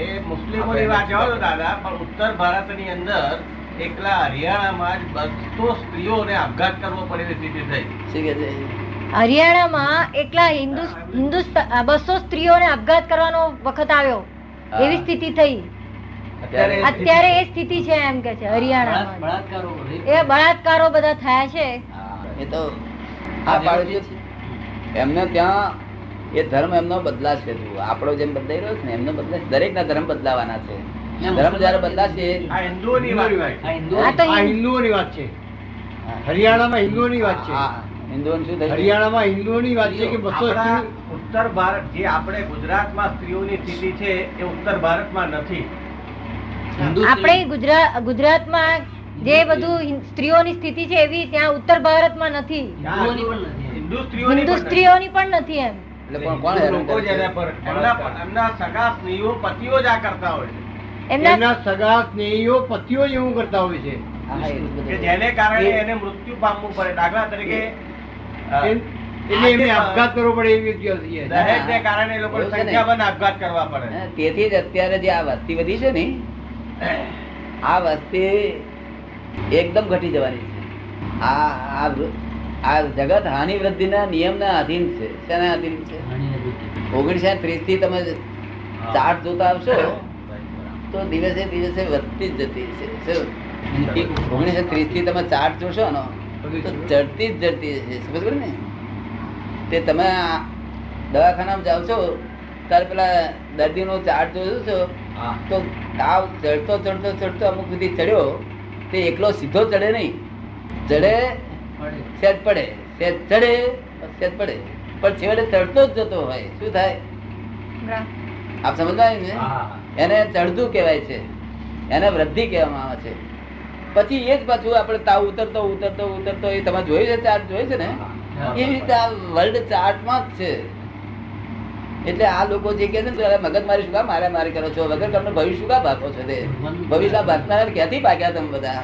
એ મુસ્લિમોની વાત જવા દાદા પણ ઉત્તર ભારતની અંદર એકલા હરિયાણામાં જ બસો સ્ત્રીઓને આપઘાત કરવો પડે એવી સ્થિતિ થઈ. હરિયાણામાં એકલા હિન્દુ હિન્દુસ્તા બસો સ્ત્રીઓને આપઘાત કરવાનો વખત આવ્યો. એવી સ્થિતિ થઈ. અત્યારે અત્યારે એ સ્થિતિ છે એમ કે છે હરિયાણામાં. એ બળાત્કારો બધા થયા છે. એ તો આ એમને ત્યાં એ ધર્મ એમનો બદલાશે આપણો જેમ બદલાઈ રહ્યો છે ને એમનો બદલાશે. દરેક ના ધર્મ બદલાવાના છે. ધર્મ જયારે બદલાશે હિન્દુઓની વાત છે. હરિયાણામાં હિન્દુઓની વાત છે. હા, શું થયું હરિયાણામાં હિન્દુઓની વાત છે કે બસો ઉત્તર ભારત જે આપણે ગુજરાતમાં સ્ત્રીઓની સ્થિતિ છે એ ઉત્તર ભારતમાં નથી. આપણે ગુજરાત ગુજરાતમાં જે બધું સ્ત્રીઓની સ્થિતિ છે એવી ત્યાં ઉત્તર ભારતમાં નથી. પણ નથી. હિન્દુ સ્ત્રીઓની પણ નથી. એમ. પણ કોણ લોકો જ એના પર એમના એમના સગા સ્ત્રીઓ પતિઓ જ આ કરતા હોય છે. એમના એમના સગા સ્નેહીઓ પતિઓ જ એવું કરતા હોય છે. હા, હા, એટલું બધું. કે જેને કારણે એને મૃત્યુ પામવું પડે. દાખલા તરીકે અ, એમ- એટલે એમને આપઘાત કરવો પડે એવી વ્યક્તિઓ થઈ જાય છે. દહેજને કારણે એ લોકોને એવું છે ને? સંખ્યાબંધ આપઘાત કરવા પડે. હા, તેથી જ અત્યારે જે આ વસ્તી વધી છે ને આ વસ્તી એકદમ ઘટી જવાની છે. આ આ જગત હાનિ વૃદ્ધિના નિયમના અધીન છે. શેના અધીન છે? ઓગણીસો ત્રીસથી તમે ચાર્ટ જોતા આવશો તો દિવસે દિવસે વધતી જ જતી છે? ઓગણીસો ત્રીસથી તમે ચાર્ટ જોશો ને તો જડતી જ જડતી છે સમજ ને? તે તમે દવાખાનામાં જાઓ છો ત્યારે પેલા દર્દીનો ચાર્ટ જોયો છો? તો તાવ ચડતો ચડતો ચડતો અમુક સુધી ચડ્યો તે એકલો સીધો ચડે નહીં. ચડે સેજ પડે. સેજ ચડે સેજ પડે. પણ છેવટે ચડતો જ જતો હોય. શું થાય? આપ સમજવાય ને? એને ચડતું કહેવાય છે. એને વૃદ્ધિ કહેવામાં આવે છે. પછી એ જ પાછું આપણે તાવ ઉતરતો ઉતરતો ઉતરતો એ તમે જોયું છે ચાર્ટ જોયું છે ને? એ રીતે આ વર્લ્ડ ચાર્ટમાં જ છે. એટલે આ લોકો જે કહે છે ને મગજ મારી શું કામ? મારે મારે કરો છો વગર. તમને ભવિષ્ય શું કામ ભાગો છો તે? ભવિષ્ય ભાગનાર ક્યાંથી ભાગ્યા તમે બધા?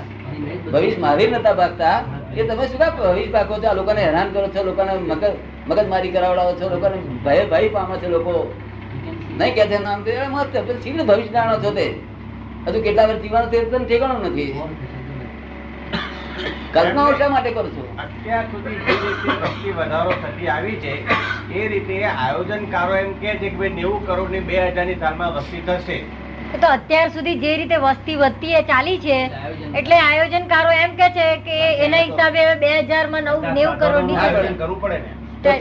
ભવિષ્ય મારી નતા ભાગતા. એ તમે શું કામ ભવિષ્ય પાકો છો, આ લોકોને હેરાન કરો છો, લોકોને મગજ મગજમારી કરાવડાવો છો, લોકોને ભય ભય પામે છે લોકો. નહીં કે છે નામ તે મત શીઘ્ર ભવિષ્ય જાણો છો તે. હજુ કેટલા વર્ષ જીવાનું તે તને ઠેકાણું નથી. કલ્પનાઓ શા માટે કરો છો? અત્યાર સુધી જે વસ્તી વધારો થતી આવી છે. એ રીતે આયોજનકારો એમ કે છે કે ભાઈ નેવું કરોડની બે હજારની સાલમાં વસ્તી થશે. એ તો અત્યાર સુધી જે રીતે વસ્તી વધતી એ ચાલી છે એટલે આયોજનકારો એમ કે છે કે એના હિસાબે બે હજારમાં નવ નેવું કરોડની આયોજન કરવું પડે ને.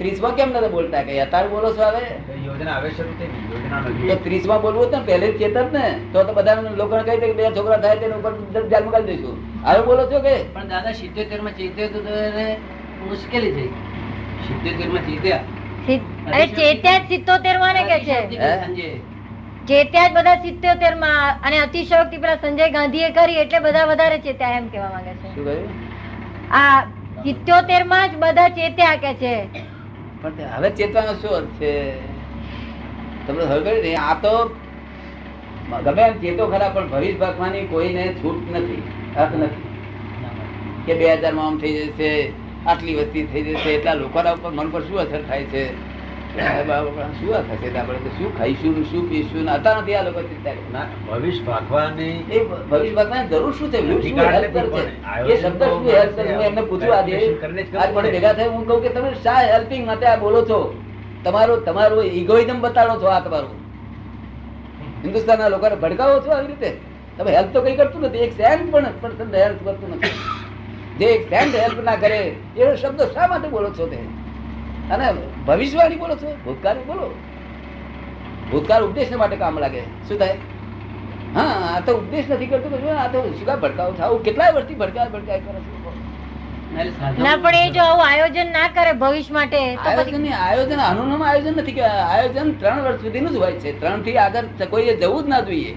ત્રીસમાં કેમ નથી બોલતા કે અત્યારે બોલો છો હવે? યોજના હવે શરૂ થઈ યોજના ત્રીસમાં બોલવું હતું પહેલે જ ચેતત ને. તો તો બધા લોકોને કહી દે કે બે છોકરા થાય તેના ઉપર જાલ કરી દઈશું. હવે બોલો છો કે? પણ દાદા સિત્તેરમાં ચેત્યો મુશ્કેલી થઈ સિત્તેરમાં ચેત્યા. ચેત્યા સિત્તોતેરમાં ને કે છે? હે? ત્યાં જ બધા સિત્યોતેરમાં અને અતિશયોક્તિ પેલા સંજય ગાંધીએ કરી એટલે બધા વધારે ચેત્યા એમ કેવા માંગે છે. શું કહ્યું? આ સિત્યોતેરમાં જ બધા ચેત્યા કે છે. પણ હવે ચેતવાનો શું અર્થ છે? તમને કહ્યું ને આ તો ગમે ચેતો ખરા પણ ભવિષ્ય ભાગવાની કોઈને છૂટ નથી અર્થ નથી. કે બે હજારમાં આમ થઈ જશે આટલી વસ્તી થઈ જશે એટલા લોકોના ઉપર મન પર શું અસર થાય છે? શું થશે આપણે શું ખાઈશું શું પીશું ને નથી આ લોકો ચિંતા ના, ભવિષ્ય ભાગવાની એ ભવિષ્ય ભાગવાની જરૂર શું છે? શું અધિકાર help નથી કરશે? પણ એ શબ્દ શું help કરશે? એમને પૂછ્યું આજે. Calculation કરીને જ કરવું આજ મને ભેગા થાય હું કહું કે તમે શા હેલ્પિંગ માટે આ બોલો છો? તમારો તમારો ઇગોઇઝમ બતાડો છો આ તમારું. હિન્દુસ્તાનના લોકોને ભડકાવો છો આવી રીતે? તમે હેલ્પ તો કઈ કરતું નથી. એક સેન્ટ પણ person હેલ્પ કરતું નથી. જે એક સેન્ટ હેલ્પ ના કરે એ શબ્દ શા માટે બોલો છો તે અને ભવિષ્યવાણી બોલો છો ભૂતકાળ બોલો. ભૂતકાળ ઉપદેશ માટે કામ લાગે. શું થાય? હા આ તો ઉપદેશ નથી કરતો તો આ તો શું ભડકાવો છો આવું કેટલાય વર્ષથી ભડકાય ભડકાય કરે છે ના પણ એ જો આવું આયોજન ના કરે ભવિષ્ય માટે આયોજન આયોજન અનુનમ આયોજન નથી કે આયોજન ત્રણ વર્ષ સુધીનું જ હોય છે. ત્રણથી આગળ કોઈએ જવું જ ના જોઈએ.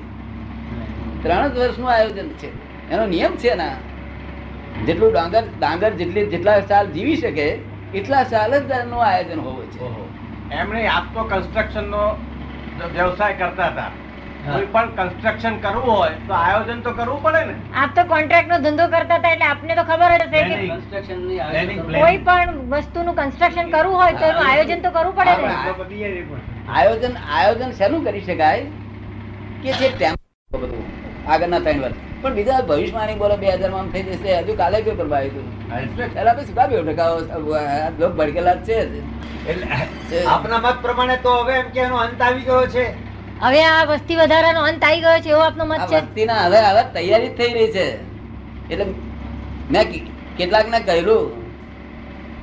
ત્રણ જ વર્ષનું આયોજન છે. એનો નિયમ છે ના. જેટલું ડાંગર ડાંગર જેટલી જેટલા સાલ જીવી શકે એટલા સાલનું આયોજન હોવું છે. એમણે આપ તો કન્સ્ટ્રક્શન નો વ્યવસાય કરતા હતા. કોઈ પણ કન્સ્ટ્રક્શન કરવું હોય તો આયોજન તો કરવું પડે ને. આપ તો કોન્ટ્રાક્ટ નો ધંધો કરતા હતા એટલે આપને તો ખબર જ હશે કે કન્સ્ટ્રક્શન. કોઈ પણ વસ્તુનું કન્સ્ટ્રક્શન કરવું હોય તો એનું આયોજન તો કરવું પડે ને. આયોજન આયોજન શેનું કરી શકાય? કે જે બધું આગળના ત્રણ વર્ષ. પણ બીજા ભવિષ્યવાણી બોલો બે હજારમાં થઈ જશે. હજુ કાલે પેપરમાં આવ્યું હતું પેલા પછી શું કામ એવું લોક ભડકેલા છે એટલે આપના મત પ્રમાણે તો હવે એમ કે એનો અંત આવી ગયો છે. હવે આ વસ્તી વધારાનો અંત આવી ગયો છે એવો આપનો મત છે? વસ્તીના હવે હવે તૈયારી થઈ રહી છે. એટલે મેં કેટલાક ને કહ્યું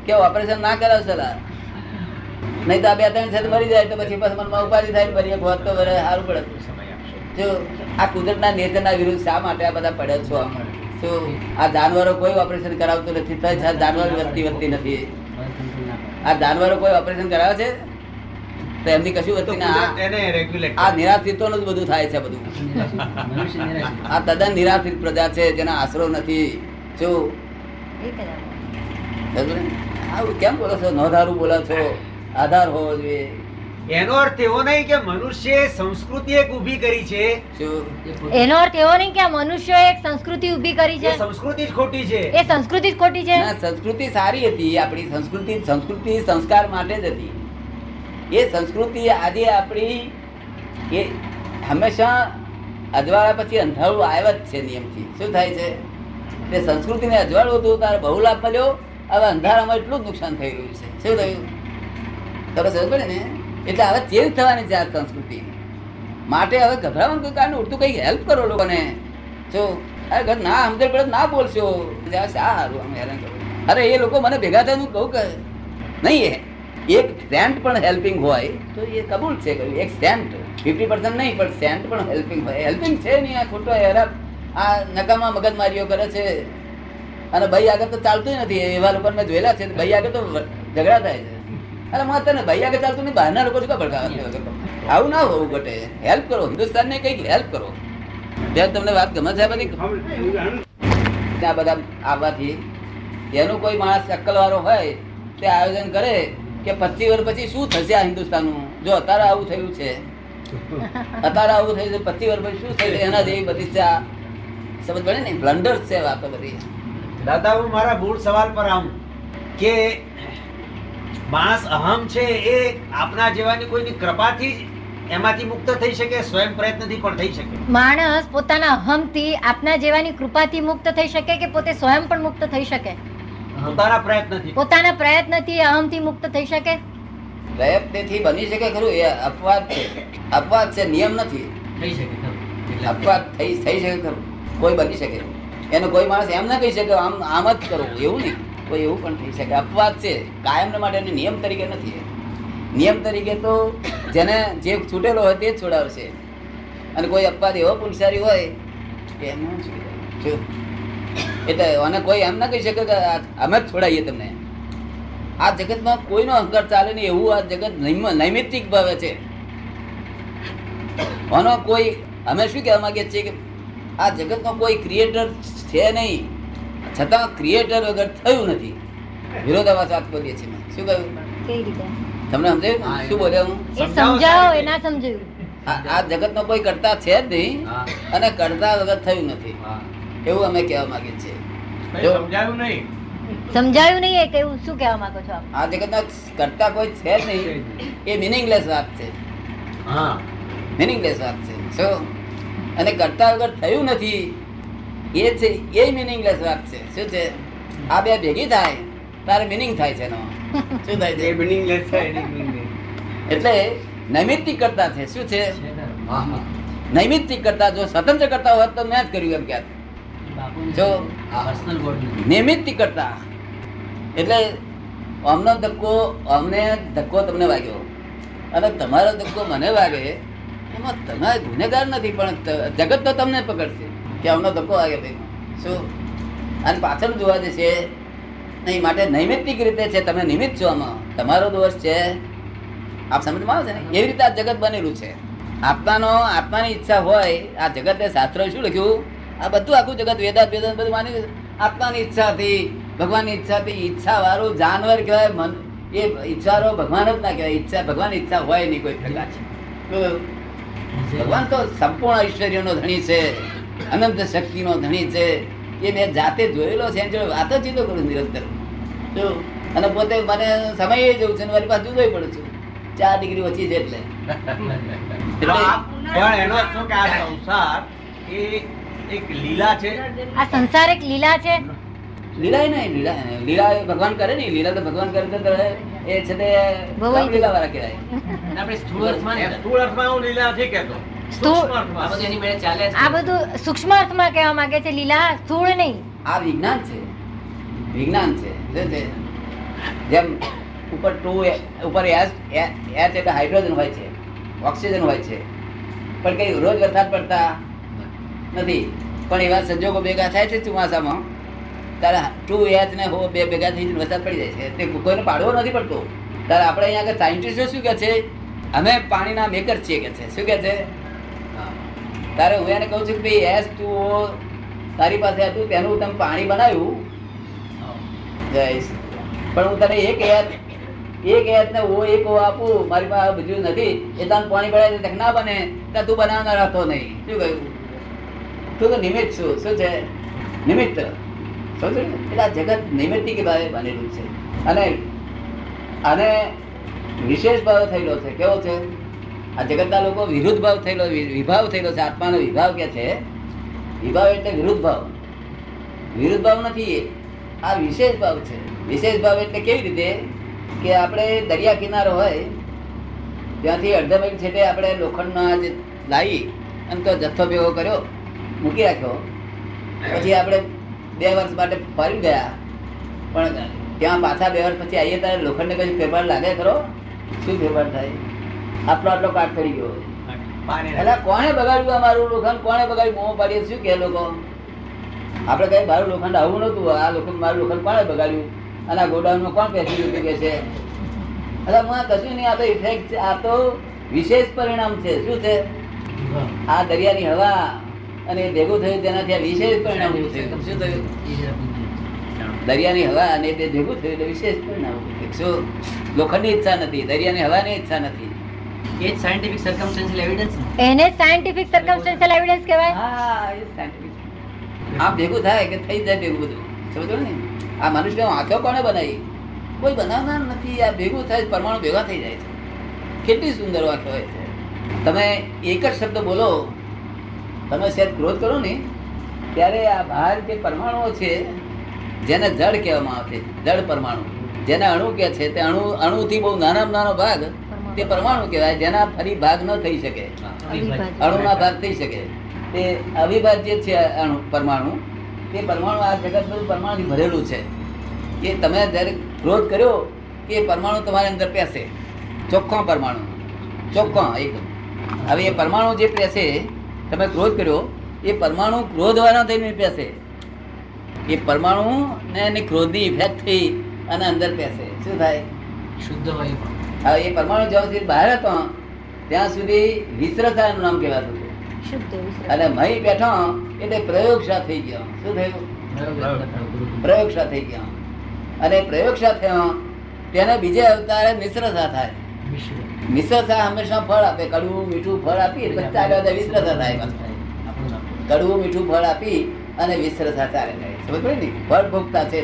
કે ઓપરેશન ના કરાવશે લા. નહીં તો આ બે ત્રણ છે મરી જાય તો પછી પછી મનમાં ઉપાધિ થાય ને ફરી એક વાત તો સારું પડે. જો આ કુદરતના નેચરના વિરુદ્ધ શા માટે આ બધા પડ્યા છો આમ? શું આ જાનવરો કોઈ ઓપરેશન કરાવતું નથી તો જાનવર વધતી વધતી નથી. આ જાનવરો કોઈ ઓપરેશન કરાવે છે? તો એમની કશું વસ્તુ ના આ નિરાશ્રિતોનું જ બધું થાય છે બધું. આ તદ્દન નિરાશ્રિત પ્રજા છે જેના આશરો નથી. ને? આવું કેમ બોલો છો? નોંધારું બોલો છો? આધાર હોવો જોઈએ. એનો અર્થ એવો નહીં કે મનુષ્ય સંસ્કૃતિ એક ઊભી કરી છે. એનો અર્થ એવો નહીં કે મનુષ્ય એક સંસ્કૃતિ ઊભી કરી છે. સંસ્કૃતિ જ ખોટી છે. એ સંસ્કૃતિ જ ખોટી છે. ના સંસ્કૃતિ સારી હતી આપણી સંસ્કૃતિ સંસ્કૃતિ સંસ્કાર માટે જ હતી. એ સંસ્કૃતિ આજે આપણી એ હંમેશા અજવાળા પછી અંધારું આવ્યા જ છે નિયમથી. શું થાય છે? તે સંસ્કૃતિને અજવાળું હતું તારે બહુ લાભ મળ્યો હવે અંધારામાં એટલું જ નુકસાન થઈ રહ્યું છે. શું થયું? તમે સમજ પડે ને? એટલે હવે ચેન્જ થવાની છે આ સંસ્કૃતિ. માટે હવે ગભરાવાનું કોઈ કારણ ઉડતું, કઈ હેલ્પ કરો લોકોને. જો અરે ઘર ના સમજણ પડે ના બોલશો. આ હારું આમ હેરાન કરો? અરે, એ લોકો મને ભેગા થઈને કહું કે નહીં, એ એક સેન્ટ પણ હેલ્પિંગ હોય તો એ કબૂલ છે એક સેન્ટ ફિફ્ટી પર્સન્ટ નહીં, પણ સેન્ટ પણ હેલ્પિંગ હોય. હેલ્પિંગ છે નહીં, આ ખોટો હેરાન. આ નકામા મગજમારીઓ કરે છે. અને ભાઈ આગળ તો ચાલતું નથી. એવા લોકોને મેં જોયેલા છે. ભાઈ આગળ તો ઝઘડા થાય છે. અરે કોઈ માણસ અક્કલ વાળો હોય, તે આયોજન કરે કે પચીસ વર્ષ પછી શું થશે આ હિન્દુસ્તાનનું? જો અત્યારે આવું થયું છે, અત્યારે આવું થયું છે, પચીસ વર્ષ પછી શું થયું એના જેવી બધી સમજ પડે ને? બ્લન્ડર છે વાતો બધી. દાદા, હું મારા મૂળ સવાલ પર આવું કે માણસ અહમ છે એ આપના જેવાની કોઈની કૃપાથી જ એમાંથી મુક્ત થઈ શકે સ્વયં પ્રયત્નથી પણ થઈ શકે. માણસ પોતાના અહમથી આપના જેવાની કૃપાથી મુક્ત થઈ શકે કે પોતે સ્વયં પણ મુક્ત થઈ શકે? પોતાના પ્રયત્નથી. પોતાના પ્રયત્નથી અહમથી મુક્ત થઈ શકે? પ્રયત્નથી બની શકે ખરું? એ અપવાદ છે. અપવાદ છે નિયમ નથી. થઈ શકે અપવાદ થઈ થઈ શકે ખરું. કોઈ બની શકે. એનો કોઈ માણસ એમ ના કહી શકે આમ આમ જ કરવું એવું નહીં. કોઈ એવું પણ થઈ શકે. અપવાદ છે. કાયમ માટે નિયમ તરીકે નથી નિયમ તરીકે તો જેને જે છૂટેલો હોય તે જ છોડાવશે. અને કોઈ અપવાદ એવો પુરુષારી હોય કે એમ. એટલે અને કોઈ એમ ના કહી શકે કે અમે જ છોડાવીએ તમને. આ જગતમાં કોઈનો અહંકાર ચાલે નહીં. એવું આ જગત નૈમ- નૈમિત્તિક ભાવે છે. આનો કોઈ, અમે શું કહેવા માંગીએ છીએ કે આ જગતનો કોઈ ક્રિએટર છે નહીં. છતાં ક્રિએટર વગર થયું નથી. વિરોધાભાસ વાત કરીએ છીએ શું કહ્યું? તમને સમજાયું? શું બોલ્યા હું? સમજાવો એ ના સમજાયું. આ જગત જગતનો કોઈ કરતા છે જ નહીં અને કરતા વગર થયું નથી. એવું અમે કહેવા માંગીએ છીએ. સમજાયું નહીં. સમજાયું નહીં એ કેવું શું કહેવા માંગો છો આપ? આ જગતનો કરતા કોઈ છે જ નહીં. એ મિનિંગલેસ વાત છે. હા. મિનિંગલેસ વાત છે. શું અને કરતા વગર થયું નથી એ છે એ મિનિંગલેસ વાત છે. શું છે? આ બે ભેગી થાય? તારે મિનિંગ થાય છે એનો શું થાય છે? મિનિંગલેસ થાય એટલે નૈમિત્તિક કરતા છે. શું છે. નૈમિત્તિક કરતા જો સ્વતંત્ર કરતા હોત તો મેં જ કર્યું એમ ક્યાં જો. નિમિત્તિક કરતા. એટલે અમનો ધક્કો અમને ધક્કો તમને વાગ્યો. અને તમારો ધક્કો મને વાગે એમાં તમે ગુનેગાર નથી પણ જગત તો તમને પકડશે. કે અમને ધક્કો લાગે ભાઈ. શું? અને પાછળ જોવા જશે નહીં માટે નૈમિત્તિક રીતે છે, તમે નિમિત્ત છો આમાં. તમારો દોષ છે, આપ સમજમાં આવે છે ને? એવી રીતે આ જગત બનેલું છે. આત્માનો આત્માની ઈચ્છા હોય, આ જગતે શાસ્ત્ર શું લખ્યું? આ બધું આખું જગત વેદાંત વેદાંત બધું માની આત્માની ઈચ્છાથી, ભગવાનની ઈચ્છા હતી ઈચ્છા વાળું જાનવર કહેવાય, મન, એ ઈચ્છારો ભગવાન જ ના કહેવાય. ઈચ્છા, ભગવાનની ઈચ્છા હોય નહીં કોઈ પ્રકાર ભગવાન તો સંપૂર્ણ ઐશ્વર્યનો ધણી છે. અનંત શક્તિનો ધણી છે. એ મેં જાતે જોયેલો છે. એની વાત જ ચીતો કરું નિરંતર. જો અને પોતે મને સમય જવું છે મારી પાસે જુદોય પડું છું. ચાર ડિગ્રી ઓછી છે એટલે. એટલે પણ એનો શું કે આ સંસાર એ એક લીલા છે? આ સંસાર એક લીલા છે? લીલા નહીં લીલા લીલા ભગવાન કરે ને. લીલા તો ભગવાન કરે તો એ છે તે લીલા વાળા કહેવાય. આપણે સ્થૂળ અર્થમાં સ્થૂળ અર્થમાં હું લીલા નથી કહેતો. આ બધું એની મેળે ચાલે છે આ બધું સૂક્ષ્મ અર્થમાં કહેવા માંગે છે લીલા સ્થૂળ નહીં. આ વિજ્ઞાન છે. વિજ્ઞાન છે. જેમ ઉપર ટુ ઉપર એચ એચ એટલે હાઇડ્રોજન હોય છે ઓક્સિજન હોય છે. પણ કઈ રોજ વરસાદ પડતા નથી. પણ એવા સંજોગો ભેગા થાય છે ચોમાસામાં ત્યારે ટુ એચ ને હો બે ભેગા થઈ વરસાદ પડી જાય છે. તે કોઈને પાડવો નથી પડતો. ત્યારે આપણે અહીંયા આગળ સાયન્ટિસ્ટો શું કહે છે? અમે પાણીના મેકર છીએ કે છે. શું કહે છે? તારે હું એને કહું છું કે ભાઈ, એસ ટુ તારી પાસે હતું તેનું તમે પાણી બનાવ્યું. જઈશ પણ હું તને એક યાદ એક યાદ ને ઓ એક ઓ આપું, મારી પાસે બીજું નથી. એ તને પાણી બનાવી તક ના બને, તો તું બનાવનાર હતો નહીં. શું કહ્યું? તું તો નિમિત્ત છું. શું છે? નિમિત્ત. સમજ? એટલે આ જગત નિમિત્તિક ભાવે બનેલું છે. અને આને વિશેષ ભાવ થયેલો છે. કેવો છે? આ જગતના લોકો વિરુદ્ધ ભાવ થયેલો વિભાવ થયેલો છે, આત્માનો વિભાવ કે છે? વિભાવ એટલે વિરુદ્ધ ભાવ. વિરુદ્ધ ભાવ નથી એ. આ વિશેષ ભાવ છે. વિશેષ ભાવ એટલે કેવી રીતે? કે આપણે દરિયા કિનારો હોય, ત્યાંથી અડધા માઇલ છેટે આપણે લોખંડના જે લાવી અને તો જથ્થો ભેગો કર્યો, મૂકી રાખ્યો. પછી આપણે બે વર્ષ માટે ફરી ગયા. પણ ત્યાં પાછા બે વર્ષ પછી આવીએ ત્યારે લોખંડને કઈ ફેરફાર લાગે ખરો? શું ફેરફાર થાય? આટલો આટલો પાઠ થઈ ગયો. એટલે કોણે બગાડ્યું અમારું મારું લોખંડ? કોણે બગાડ્યું? મોં પાડીએ શું કે લોકો? આપણે કઈ મારું લોખંડ આવું નતું આ લોખંડ મારું લોખંડ કોણે બગાડ્યું? અને આ ગોડાઉનમાં કોણ પેસી ગયું કે છે? એટલે હું કશું નહીં આ તો ઇફેક્ટ છે આ તો વિશેષ પરિણામ છે. શું છે? આ દરિયાની હવા અને ભેગું થયું તેનાથી આ વિશેષ પરિણામ થયું શું થયું? દરિયાની હવા અને તે ભેગું થયું એટલે વિશેષ પરિણામ. શું? લોખંડની ઈચ્છા નથી દરિયાની હવાની ઈચ્છા નથી. એ જ સાયન્ટિફિક સર્કમસ્ટન્શિયલ એવિડન્સ એને સાયન્ટિફિક સર્કમસ્ટન્શિયલ એવિડન્સ કહેવાય? હા એ. આ ભેગું થાય કે થઈ જાય ભેગું બધું. સમજો ને? આ મનુષ્ય આંખો કોણે બનાવી? કોઈ બનાવનાર નથી. આ ભેગું થાય પરમાણુ ભેગા થઈ જાય છે. કેટલી સુંદર વાત હોય છે. તમે એક જ શબ્દ બોલો તમે સેજ ક્રોધ કરો ને ત્યારે આ બહાર જે પરમાણુઓ છે જેને જડ કહેવામાં આવે છે. જડ પરમાણુ. જેને અણુ કહે છે. તે અણુ અણુથી બહુ નાનામાં નાનો ભાગ તે પરમાણુ કહેવાય જેના ફરી ભાગ ન થઈ શકે. અણુના ભાગ થઈ શકે. તે અવિભાજ્ય છે અણુ પરમાણુ. તે પરમાણુ આ જગત બધું પરમાણુથી ભરેલું છે. કે તમે જ્યારે ક્રોધ કર્યો કે પરમાણુ તમારી અંદર પેસે. ચોખ્ખો પરમાણુ. ચોખ્ખો એકદમ. હવે એ પરમાણુ જે પેસે તમે ક્રોધ કર્યો એ પરમાણુ ક્રોધવાળા થઈને પેસે. એ પરમાણુ ને એની ક્રોધની ઇફેક્ટ થઈ અને અંદર પેસે. શું થાય? શુદ્ધ પણ હવે એ પરમાણુ જ્યાં સુધી બહાર હતો ત્યાં સુધી વિસ્રતા એનું નામ કહેવાતું હતું. અને મહી બેઠો એટલે પ્રયોગશા થઈ ગયો. શું થયું? પ્રયોગશા થઈ ગયો. અને પ્રયોગશા થયો તેને બીજે અવતારે મિશ્રતા થાય. મિશ્રતા હંમેશા ફળ આપે. કડવું મીઠું ફળ આપી ચાલ્યા જાય થાય. કડવું મીઠું ફળ આપી અને વિસ્તરતા ચાલે સમજ પડી ને? ફળ ભોગતા છે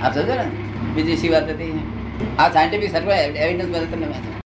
આપ સમજો ને? બીજી શી વાત હતી? આ સાયન્ટિફિક સર્વે એવિડન્સ બધા તમને વાંચો